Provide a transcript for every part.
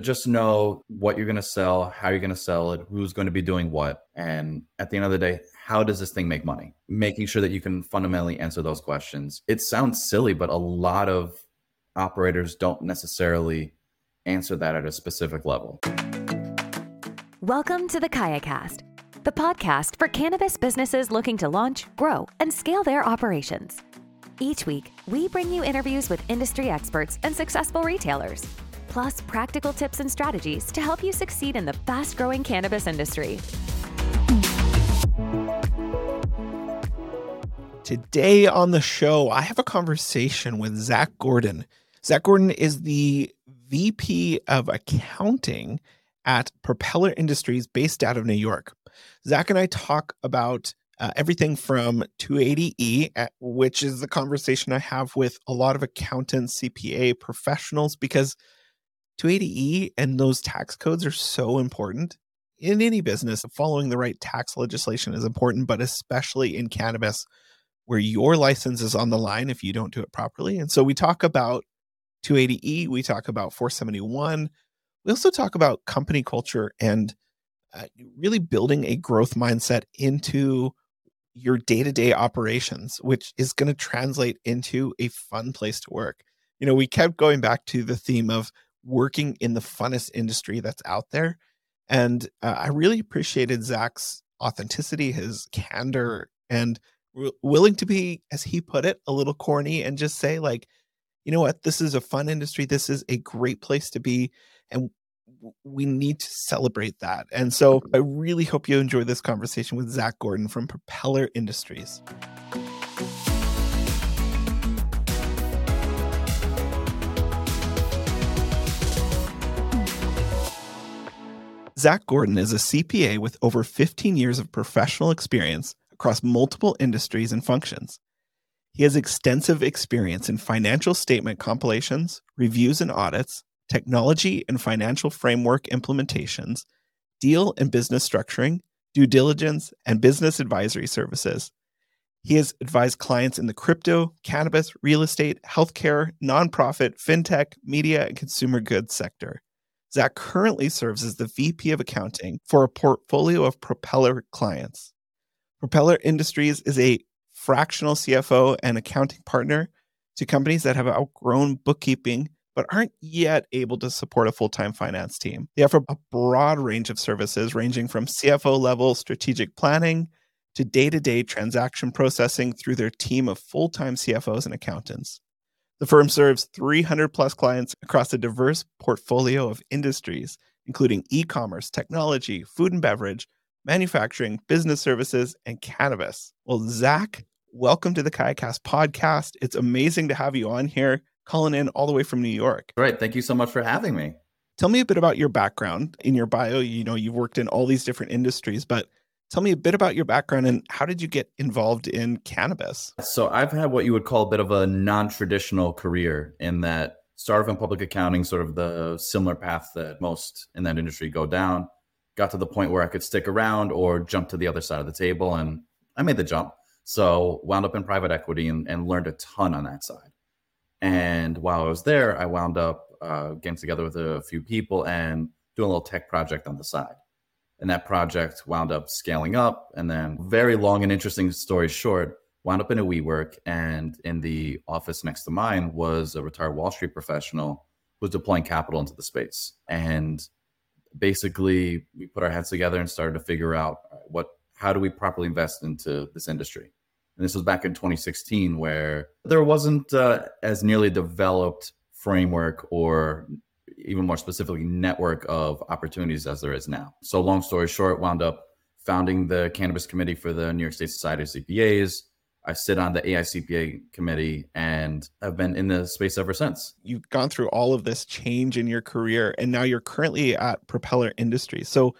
Just know what you're going to sell, how you're going to sell it, who's going to be doing what. And at the end of the day, how does this thing make money? Making sure that you can fundamentally answer those questions. It sounds silly, but a lot of operators don't necessarily answer that at a specific level. Welcome to the KayaCast, the podcast for cannabis businesses looking to launch, grow, and scale their operations. Each week, we bring you interviews with industry experts and successful retailers, plus practical tips and strategies to help you succeed in the fast growing cannabis industry. Today on the show, I have a conversation with Zach Gordon. Zach Gordon is the VP of accounting at Propeller Industries based out of New York. Zach and I talk about uh, everything from 280E, which is the conversation I have with a lot of accountants, CPA professionals, because 280E and those tax codes are so important in any business. Following the right tax legislation is important, but especially in cannabis, where your license is on the line if you don't do it properly. And so we talk about 280E, we talk about 471. We also talk about company culture and uh, really building a growth mindset into your day-to-day operations which is going to translate into a fun place to work you know we kept going back to the theme of working in the funnest industry that's out there and uh, i really appreciated zach's authenticity his candor and willing to be as he put it a little corny and just say like you know what this is a fun industry this is a great place to be and we need to celebrate that. And so I really hope you enjoy this conversation with Zach Gordon from Propeller Industries. Zach Gordon is a CPA with over 15 years of professional experience across multiple industries and functions. He has extensive experience in financial statement compilations, reviews and audits, technology and financial framework implementations, deal and business structuring, due diligence, and business advisory services. He has advised clients in the crypto, cannabis, real estate, healthcare, nonprofit, fintech, media, and consumer goods sector. Zach currently serves as the VP of accounting mm-hmm. for a portfolio of Propeller clients. Propeller Industries is a fractional CFO and accounting partner to companies that have outgrown bookkeeping but aren't yet able to support a full time finance team. They offer a broad range of services ranging from CFO level strategic planning to day to day transaction processing through their team of full time CFOs and accountants. The firm serves 300 plus clients across a diverse portfolio of industries, including e commerce, technology, food and beverage, manufacturing, business services, and cannabis. Well, Zach, welcome to the KayaCast podcast. It's amazing to have you on here calling in all the way from New York. Right. Thank you so much for having me. Tell me a bit about your background. In your bio, you know, you've worked in all these different industries, but tell me a bit about your background and how did you get involved in cannabis? So, I've had what you would call a bit of a non traditional career in that started in public accounting, sort of the similar path that most in that industry go down. Got to the point where I could stick around or jump to the other side of the table, and I made the jump. So, wound up in private equity and, and learned a ton on that side. And while I was there, I wound up uh, getting together with a few people and doing a little tech project on the side. And that project wound up scaling up. And then, very long and interesting story short, wound up in a WeWork. And in the office next to mine was a retired Wall Street professional who was deploying capital into the space. And basically, we put our heads together and started to figure out what how do we properly invest into this industry and this was back in 2016, where there wasn't uh, as nearly developed framework or even more specifically network of opportunities as there is now. So long story short, wound up founding the cannabis committee for the New York State Society of CPAs. I sit on the AICPA committee and have been in the space ever since. You've gone through all of this change in your career and now you're currently at Propeller Industries. So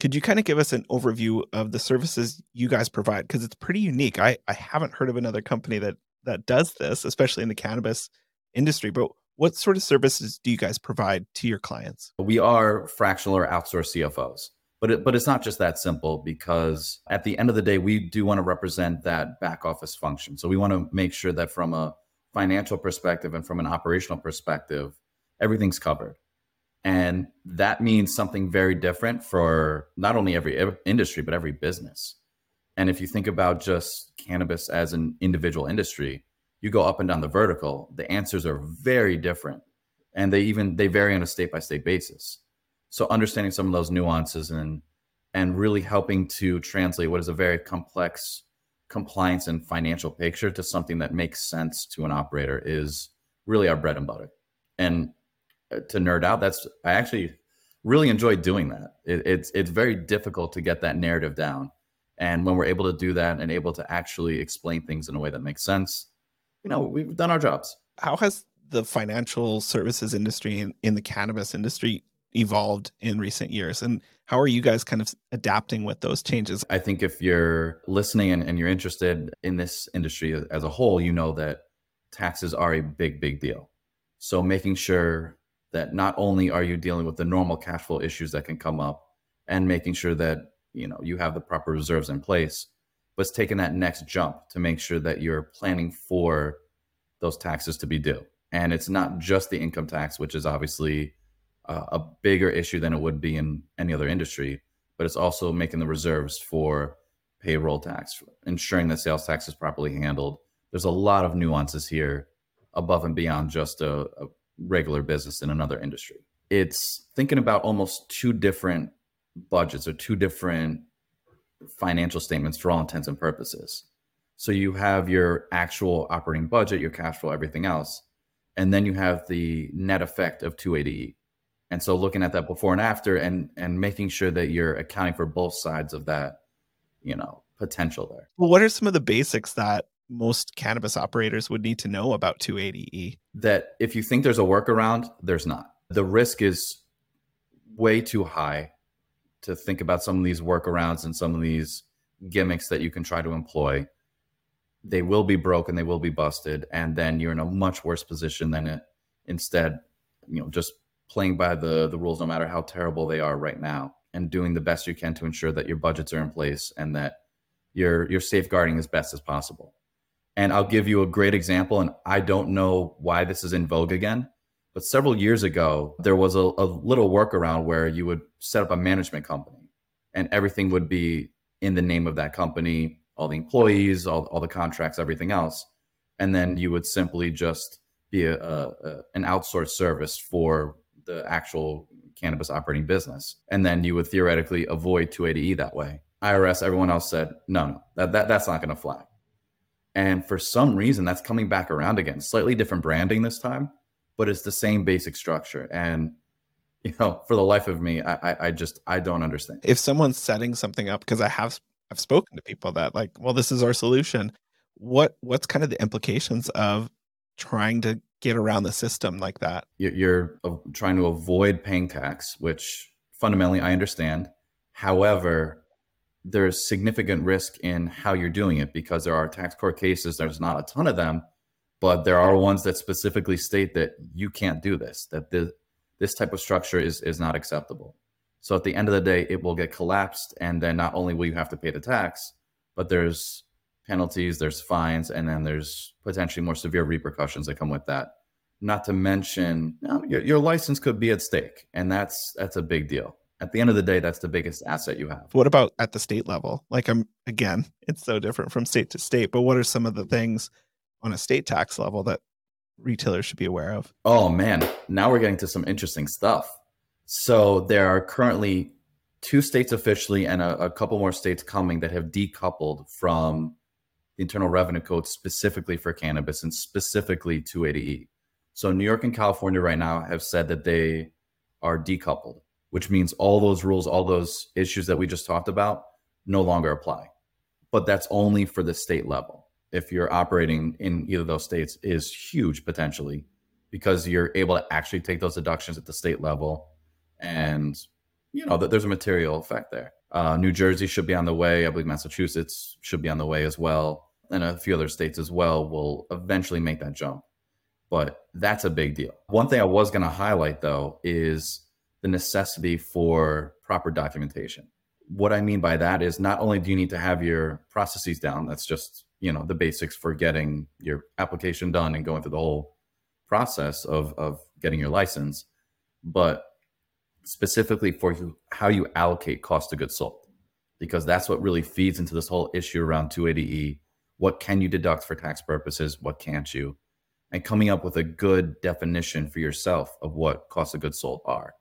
could you kind of give us an overview of the services you guys provide? Because it's pretty unique. I, I haven't heard of another company that that does this, especially in the cannabis industry. But what sort of services do you guys provide to your clients? We are fractional or outsourced CFOs. But it, but it's not just that simple because at the end of the day, we do want to represent that back office function. So we want to make sure that from a financial perspective and from an operational perspective, everything's covered. And that means something very different for not only every industry, but every business. And if you think about just cannabis as an individual industry, you go up and down the vertical, the answers are very different. And they even they vary on a state by state basis. So understanding some of those nuances and and really helping to translate what is a very complex compliance and financial picture to something that makes sense to an operator is really our bread and butter. And uh, to nerd out, that's I actually really enjoy doing that. It, it's it's very difficult to get that narrative down, and when we're able to do that and able to actually explain things in a way that makes sense, you know, we've done our jobs. How has the financial services industry in, in the cannabis industry evolved in recent years? And how are you guys kind of adapting with those changes? I think if you're listening and, and, you're interested in this industry as a whole you know that taxes are a big big deal. So making sure that not only are you dealing with the normal cash flow issues that can come up and making sure that you know you have the proper reserves in place but it's taking that next jump to make sure that you're planning for those taxes to be due and it's not just the income tax which is obviously uh, a bigger issue than it would be in any other industry, but it's also making the reserves for payroll tax, ensuring that sales tax is properly handled. There's a lot of nuances here above and beyond just a, a regular business in another industry. It's thinking about almost two different budgets or two different financial statements for all intents and purposes. So you have your actual operating budget, your cash flow, everything else, and then you have the net effect of 280E and so looking at that before and after and and making sure that you're accounting for both sides of that you know potential there. Well what are some of the basics that most cannabis operators would need to know about 280e that if you think there's a workaround there's not. The risk is way too high to think about some of these workarounds and some of these gimmicks that you can try to employ they will be broken they will be busted and then you're in a much worse position than it instead you know just playing by the the rules no matter how terrible they are right now and doing the best you can to ensure that your budgets are in place and that you're you're safeguarding as best as possible. And I'll give you a great example and I don't know why this is in vogue again, but several years ago there was a, a little workaround where you would set up a management company and everything would be in the name of that company, all the employees, all, all the contracts, everything else. And then you would simply just be a, a, an outsourced service for the actual cannabis operating business. And then you would theoretically avoid 280E that way. IRS, everyone else said, no, no, that, that that's not going to fly. And for some reason, that's coming back around again. Slightly different branding this time, but it's the same basic structure. And you know, for the life of me, I, I, I just I don't understand. If someone's setting something up, because I have I've spoken to people that like, well, this is our solution. What what's kind of the implications of trying to get around the system like that. You're trying to avoid paying tax, which fundamentally I understand. However, there's significant risk in how you're doing it because there are tax court cases. There's not a ton of them, but there are ones that specifically state that you can't do this, that the, this type of structure is, is not acceptable. So at the end of the day, it will get collapsed. And then not only will you have to pay the tax, but there's penalties, there's fines, and then there's potentially more severe repercussions that come with that. Not to mention, you your, your license could be at stake, and that's that's a big deal. At the end of the day, that's the biggest asset you have. What about at the state level? Like, I'm again, it's so different from state to state. But what are some of the things on a state tax level that retailers should be aware of? Oh man, now we're getting to some interesting stuff. So there are currently two states officially and a, a, couple more states coming that have decoupled from the Internal Revenue Code specifically for cannabis and specifically 280E. So New York and California right now have said that they are decoupled, which means all those rules, all those issues that we just talked about no longer apply. But that's only for the state level. If you're operating in either of those states is huge potentially because you're able to actually take those deductions at the state level and you know that there's a material effect there. Uh, New Jersey should be on the way. I believe Massachusetts should be on the way as well and a few other states as well will eventually make that jump. But that's a big deal. One thing I was going to highlight though is the necessity for proper documentation. What I mean by that is not only do you need to have your processes down, that's just, you know, the basics for getting your application done and going through the whole process of, of getting your license, but specifically for you, how you allocate cost of goods sold, because that's what really feeds into this whole issue around 280E. What can you deduct for tax purposes? What can't you? And coming up with a good definition for yourself of what cost of goods sold are.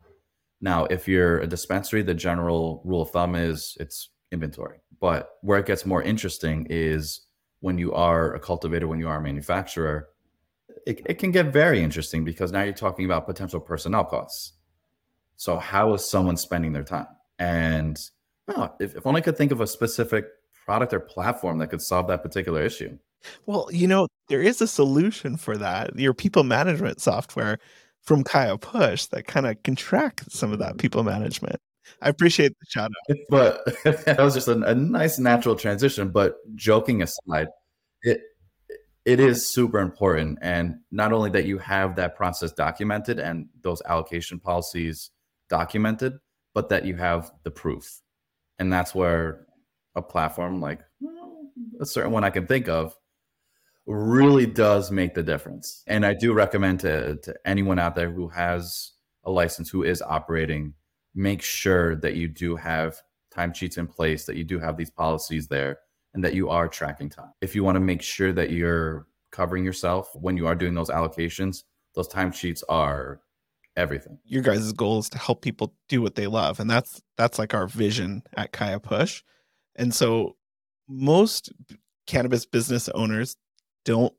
Now, if you're a dispensary, the general rule of thumb is it's inventory. But where it gets more interesting is when you are a cultivator, when you are a manufacturer, it, it can get very interesting because now you're talking about potential personnel costs. So, how is someone spending their time? And oh, if, if only I could think of a specific product or platform that could solve that particular issue. Well, you know, there is a solution for that. Your people management software from Kaya Push that kind of can track some of that people management. I appreciate the shout out. But that was just a, a nice natural transition. But joking aside, it it is super important. And not only that you have that process documented and those allocation policies documented, but that you have the proof. And that's where a platform like hmm, a certain one I can think of really does make the difference. And I do recommend to, to anyone out there who has a license who is operating, make sure that you do have timesheets in place, that you do have these policies there, and that you are tracking time. If you want to make sure that you're covering yourself when you are doing those allocations, those timesheets are everything. Your guys' goal is to help people do what they love. And that's that's like our vision at Kaya Push. And so most cannabis business owners don't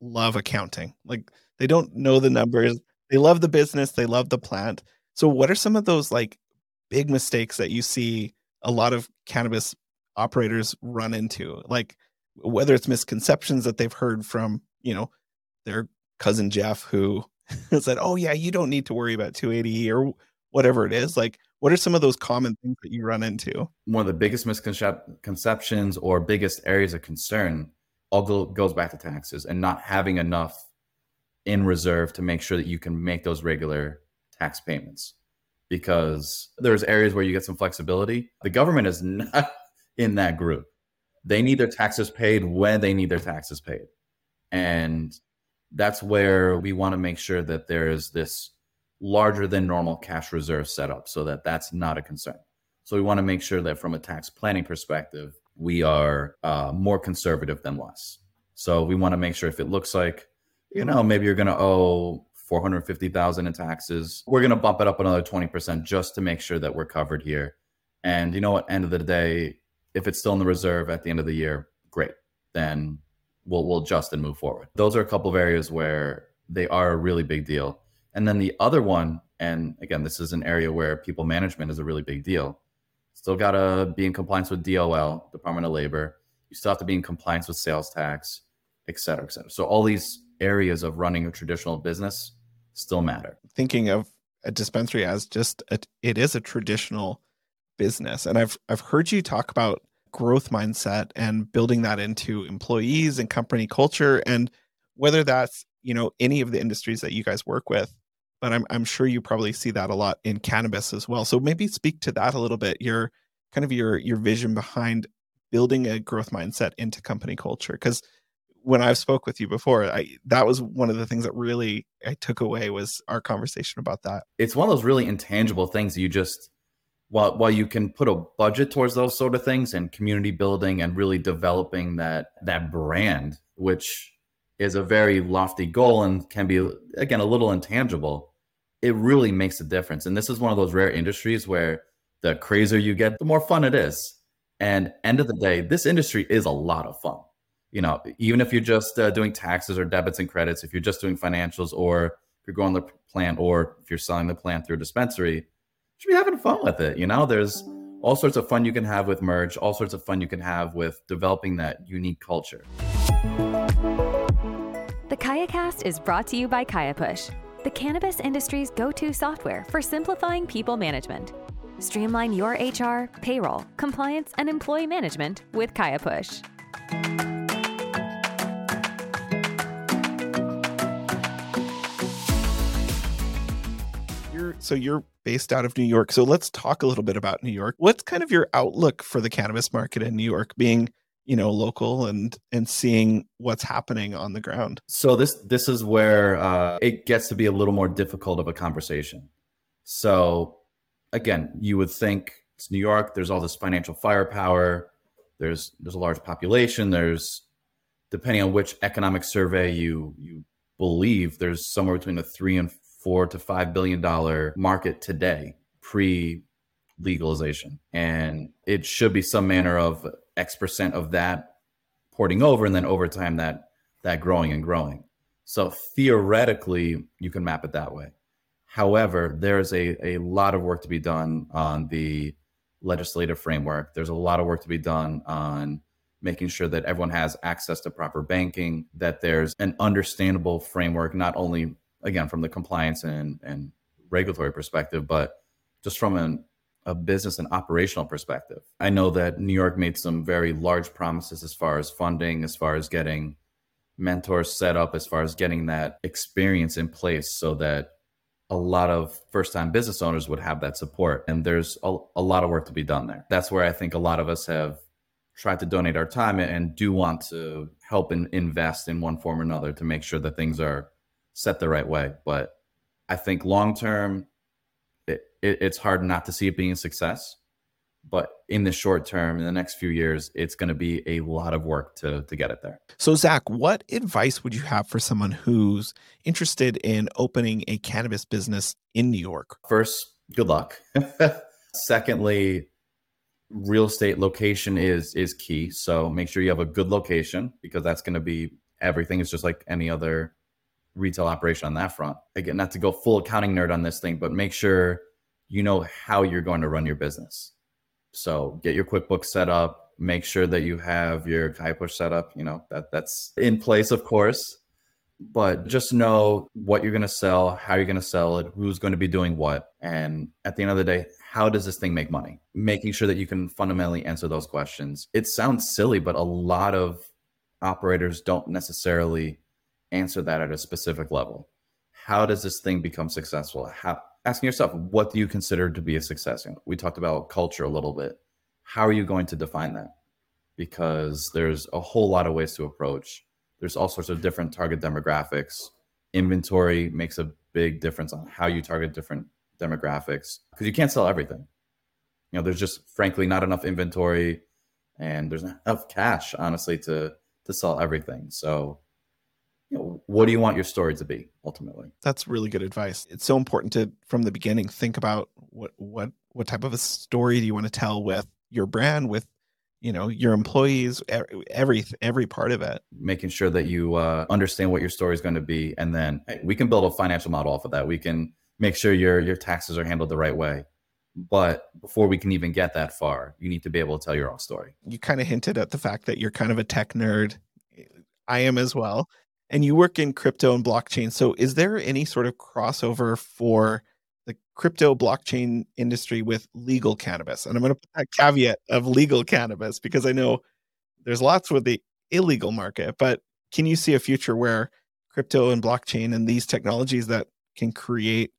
love accounting. Like they don't know the numbers. They love the business, they love the plant. So what are some of those like big mistakes that you see a lot of cannabis operators run into? Like whether it's misconceptions that they've heard from, you know, their cousin Jeff who said, "Oh yeah, you don't need to worry about 280 or whatever it is." Like what are some of those common things that you run into? One of the biggest misconceptions or biggest areas of concern all go, goes back to taxes and not having enough in reserve to make sure that you can make those regular tax payments because there's areas where you get some flexibility. The government is not in that group. They need their taxes paid when they need their taxes paid. And that's where we want to make sure that there's this larger than normal cash reserve set up so that that's not a concern. So we want to make sure that from a tax planning perspective, we are uh, more conservative than less. So we want to make sure if it looks like, you know, maybe you're going to owe 450,000 in taxes, we're going to bump it up another 20% just to make sure that we're covered here. And you know what, end of the day, if it's still in the reserve at the end of the year, great. Then we'll we'll adjust and move forward. Those are a couple of areas where they are a really big deal. And then the other one, and again, this is an area where people management is a really big deal, Still got to be in compliance with DOL, Department of Labor. You still have to be in compliance with sales tax, et cetera, et cetera. So all these areas of running a traditional business still matter. Thinking of a dispensary as just a, it is a traditional business, and I've I've heard you talk about growth mindset and building that into employees and company culture, and whether that's you know any of the industries that you guys work with but I'm I'm sure you probably see that a lot in cannabis as well. So maybe speak to that a little bit. Your kind of your your vision behind building a growth mindset into company culture because when I've spoke with you before, I that was one of the things that really I took away was our conversation about that. It's one of those really intangible things you just while while you can put a budget towards those sort of things and community building and really developing that that brand, which is a very lofty goal and can be again a little intangible it really makes a difference. And this is one of those rare industries where the crazier you get, the more fun it is. And end of the day, this industry is a lot of fun. You know, even if you're just uh, doing taxes or debits and credits, if you're just doing financials, or if you're growing the plant, or if you're selling the plant through a dispensary, you should be having fun with it. You know, there's all sorts of fun you can have with merge, all sorts of fun you can have with developing that unique culture. The KayaCast is brought to you by Kaya Push the cannabis industry's go to software for simplifying people management. Streamline your HR, payroll, compliance, and employee management with Kaya so you're based out of New York. So let's talk a little bit about New York. What's kind of your outlook for the cannabis market in New York, being you know local and and seeing what's happening on the ground? So this this is where uh, it gets to be a little more difficult of a conversation. So again, you would think it's New York, there's all this financial firepower, there's there's a large population, there's depending on which economic survey you you believe, there's somewhere between a 3 and 4 to 5 billion dollar market today pre legalization. And it should be some manner of X percent of that porting over and then over time that that growing and growing. So theoretically, you can map it that way. However, there's a, a lot of work to be done on the legislative framework. There's a lot of work to be done on making sure that everyone has access to proper banking, that there's an understandable framework, not only, again, from the compliance and, and regulatory perspective, but just from an, a business and operational perspective. I know that New York made some very large promises as far as funding, as far as getting mentors set up, as far as getting that experience in place so that a lot of first time business owners would have that support. And there's a, a, lot of work to be done there. That's where I think a lot of us have tried to donate our time and do want to help and invest in one form or another to make sure that things are set the right way. But I think long term, it, it, it's hard not to see it being a success. But in the short term, in the next few years, it's going to be a lot of work to, to get it there. So, Zach, what advice would you have for someone who's interested in opening a cannabis business in New York? First, good luck. Secondly, real estate location is is key. So make sure you have a good location because that's going to be everything. It's just like any other retail operation on that front. Again, not to go full accounting nerd on this thing, but make sure you know how you're going to run your business. So get your QuickBooks set up. Make sure that you have your Kaya Push set up. You know that that's in place, of course. But just know what you're going to sell, how you're going to sell it, who's going to be doing what, and at the end of the day, how does this thing make money? Making sure that you can fundamentally answer those questions. It sounds silly, but a lot of operators don't necessarily answer that at a specific level. How does this thing become successful? How asking yourself, what do you consider to be a success? We talked about culture a little bit. How are you going to define that? Because there's a whole lot of ways to approach. There's all sorts of different target demographics. Inventory makes a big difference on how you target different demographics because you can't sell everything. You know, there's just frankly not enough inventory and there's not enough cash, honestly, to to sell everything. So you know, what do you want your story to be ultimately? That's really good advice. It's so important to from the beginning think about what what what type of a story do you want to tell with your brand, with you know your employees, every every part of it. Making sure that you uh, understand what your story is going to be, and then hey, we can build a financial model off of that. We can make sure your your taxes are handled the right way. But before we can even get that far, you need to be able to tell your own story. You kind of hinted at the fact that you're kind of a tech nerd. I am as well and you work in crypto and blockchain. So, is there any sort of crossover for the crypto blockchain industry with legal cannabis? And I'm going to put that caveat of legal cannabis because I know there's lots with the illegal market, but can you see a future where crypto and blockchain and these technologies that can create,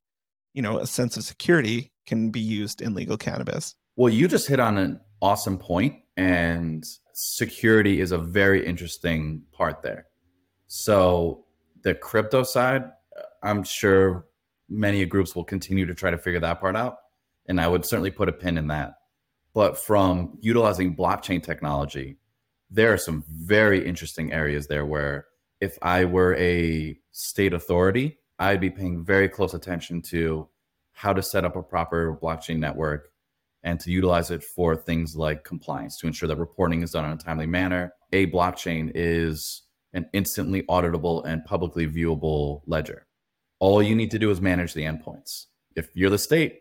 you know, a sense of security can be used in legal cannabis? Well, you just hit on an awesome point and security is a very interesting part there so the crypto side, I'm sure many groups will continue to try to figure that part out. And I would certainly put a pin in that. But from utilizing blockchain technology, there are some very interesting areas there where if I were a state authority, I'd be paying very close attention to how to set up a proper blockchain network and to utilize it for things like compliance to ensure that reporting is done in a timely manner. A blockchain is an instantly auditable and publicly viewable ledger. All you need to do is manage the endpoints. If you're the state,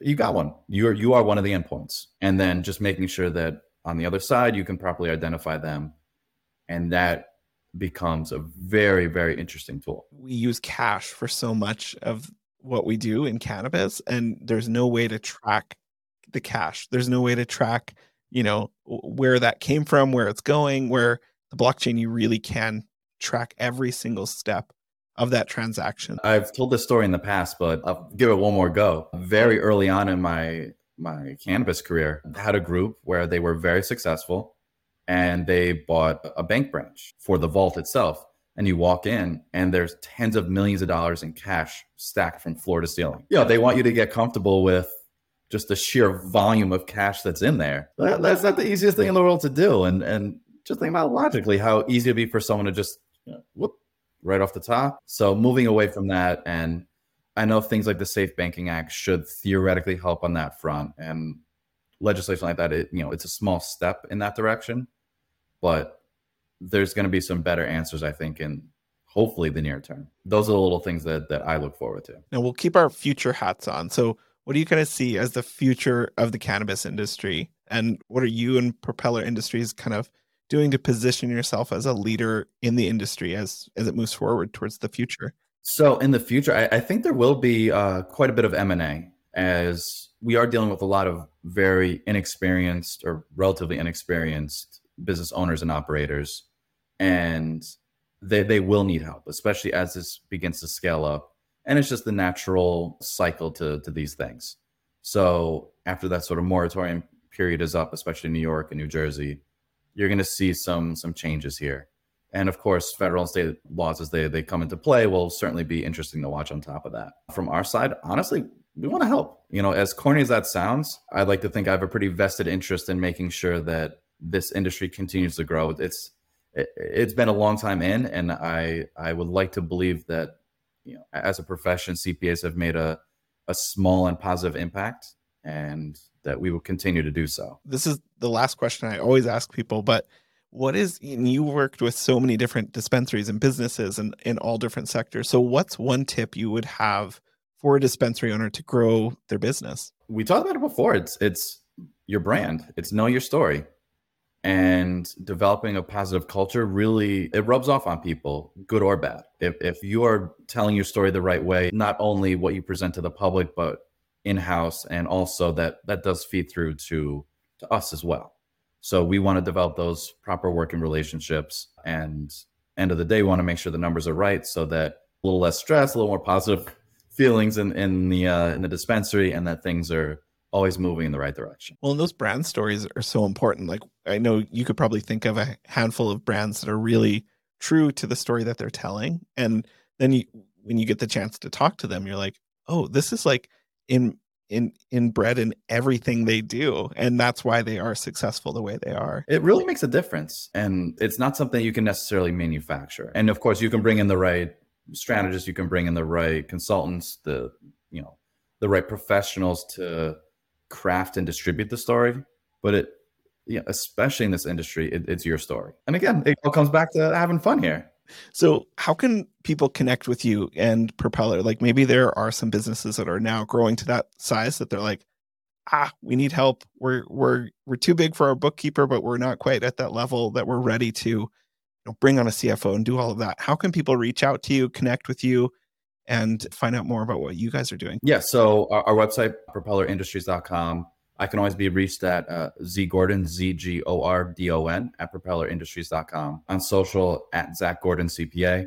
you got one. You're you are one of the endpoints. And then just making sure that on the other side you can properly identify them. And that becomes a very, very interesting tool. We use cash for so much of what we do in cannabis, and there's no way to track the cash. There's no way to track, you know, where that came from, where it's going, where the blockchain, you really can track every single step of that transaction. I've told this story in the past, but I'll give it one more go. Very early on in my my cannabis career, I had a group where they were very successful and they bought a bank branch for the vault itself. And you walk in and there's tens of millions of dollars in cash stacked from floor to ceiling. You know, they want you to get comfortable with just the sheer volume of cash that's in there. That, that's not the easiest thing in the world to do. And and just think about logically how easy it'd be for someone to just you know, whoop right off the top. So moving away from that, and I know things like the Safe Banking Act should theoretically help on that front, and legislation like that, it you know, it's a small step in that direction, but there's going to be some better answers, I think, in hopefully the near term. Those are the little things that that I look forward to. Now we'll keep our future hats on. So what do you kind of see as the future of the cannabis industry? And what are you and Propeller Industries kind of doing to position yourself as a leader in the industry as as it moves forward towards the future? So in the future, I, I think there will be uh, quite a bit of M and A as we are dealing with a lot of very inexperienced or relatively inexperienced business owners and operators, and they they will need help, especially as this begins to scale up and it's just the natural cycle to to these things. So after that sort of moratorium period is up, especially in New York and New Jersey, you're going to see some some changes here. And of course, federal and state laws as they they come into play will certainly be interesting to watch on top of that. From our side, honestly, we want to help. You know, as corny as that sounds, I'd like to think I have a pretty vested interest in making sure that this industry continues to grow. It's it, has been a long time in, and I I would like to believe that you know, as a profession, CPAs have made a, a small and positive impact and that we will continue to do so. This is the last question I always ask people, but what is you worked with so many different dispensaries and businesses and in all different sectors. So what's one tip you would have for a dispensary owner to grow their business? We talked about it before. It's it's your brand. It's know your story and developing a positive culture really it rubs off on people good or bad if, if you are telling your story the right way not only what you present to the public but in-house and also that that does feed through to to us as well so we want to develop those proper working relationships and end of the day we want to make sure the numbers are right so that a little less stress a little more positive feelings in in the uh, in the dispensary and that things are always moving in the right direction. Well, and those brand stories are so important. Like I know you could probably think of a handful of brands that are really true to the story that they're telling. And then you when you get the chance to talk to them, you're like, oh, this is like in in inbred in everything they do and that's why they are successful the way they are it really makes a difference and it's not something you can necessarily manufacture and of course you can bring in the right strategists you can bring in the right consultants the you know the right professionals to craft and distribute the story, but it, yeah, especially in this industry, it, it's your story. And again, it all comes back to having fun here. So, how can people connect with you and Propeller? Like, maybe there are some businesses that are now growing to that size that they're like, ah, we need help. We're we're we're too big for our bookkeeper, but we're not quite at that level that we're ready to you know, bring on a CFO and do all of that. How can people reach out to you, connect with you, and find out more about what you guys are doing? Yeah. So our, our website, propellerindustries.com. I can always be reached at uh, Z Gordon, Z G O R D O N, at propellerindustries.com. On social, at Zach Gordon CPA.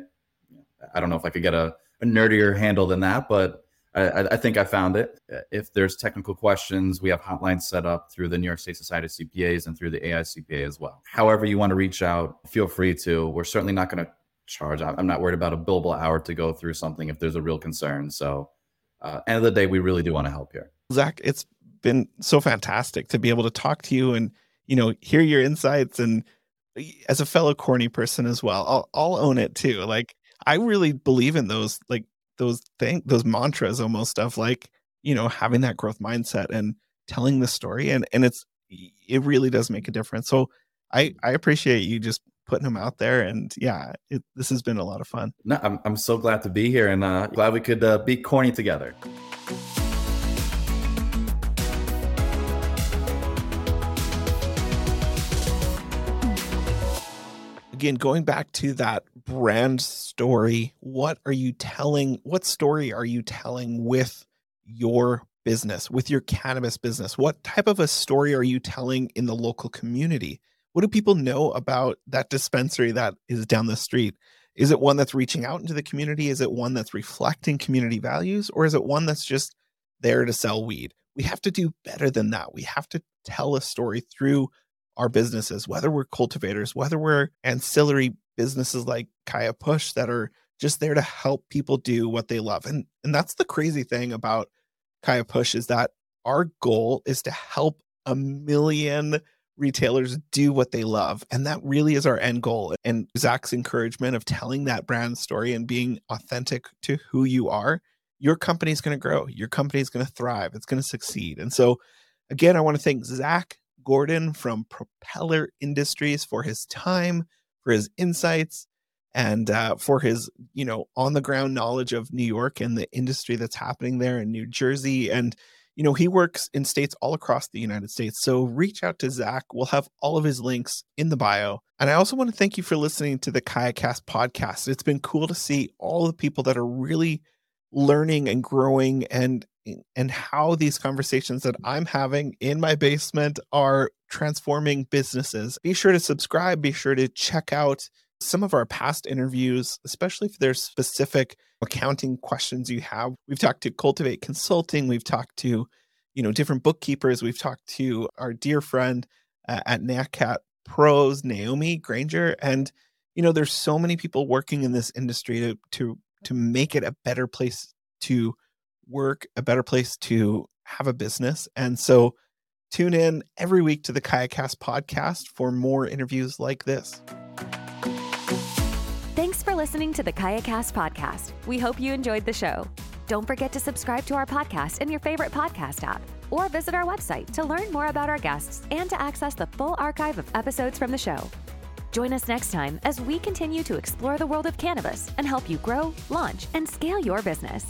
I don't know if I could get a, a nerdier handle than that, but I, I, think I found it. If there's technical questions, we have hotlines set up through the New York State Society of CPAs and through the AICPA as well. However, you want to reach out, feel free to. We're certainly not going to charge. I'm not worried about a billable hour to go through something if there's a real concern. So, uh, end of the day, we really do want to help here. Zach, it's been so fantastic to be able to talk to you and you know hear your insights and as a fellow corny person as well i'll, I'll own it too like i really believe in those like those thing those mantras almost of like you know having that growth mindset and telling the story and and it's it really does make a difference so i i appreciate you just putting them out there. And yeah, it, this has been a lot of fun. No, I'm, I'm so glad to be here and uh, glad we could uh, be corny together. Again, going back to that brand story, what are you telling? What story are you telling with your business, with your cannabis business? What type of a story are you telling in the local community? what do people know about that dispensary that is down the street? Is it one that's reaching out into the community? Is it one that's reflecting community values? Or is it one that's just there to sell weed? We have to do better than that. We have to tell a story through our businesses, whether we're cultivators, whether we're ancillary businesses like Kaya Push that are just there to help people do what they love. And and that's the crazy thing about Kaya Push is that our goal is to help a million retailers do what they love. And that really is our end goal. And Zach's encouragement of telling that brand story and being authentic to who you are, your company is going to grow. Your company is going to thrive. It's going to succeed. And so, again, I want to thank Zach Gordon from Propeller Industries for his time, for his insights, and uh, for his you know on the ground knowledge of New York and the industry that's happening there in New Jersey and you know, he works in states all across the United States. So reach out to Zach. We'll have all of his links in the bio. And I also want to thank you for listening to the KayaCast podcast. It's been cool to see all the people that are really learning and growing and and how these conversations that I'm having in my basement are transforming businesses. Be sure to subscribe, be sure to check out some of our past interviews, especially if there's specific accounting questions you have. We've talked to Cultivate Consulting, we've talked to, you know, different bookkeepers, we've talked to our dear friend uh, at NatCat Pros, Naomi Granger, and you know, there's so many people working in this industry to to to make it a better place to work, a better place to have a business. And so tune in every week to the KayaCast podcast for more interviews like this. Thanks for listening to the KayaCast podcast. We hope you enjoyed the show. Don't forget to subscribe to our podcast in your favorite podcast app or visit our website to learn more about our guests and to access the full archive of episodes from the show. Join us next time as we continue to explore the world of cannabis and help you grow, launch, and scale your business.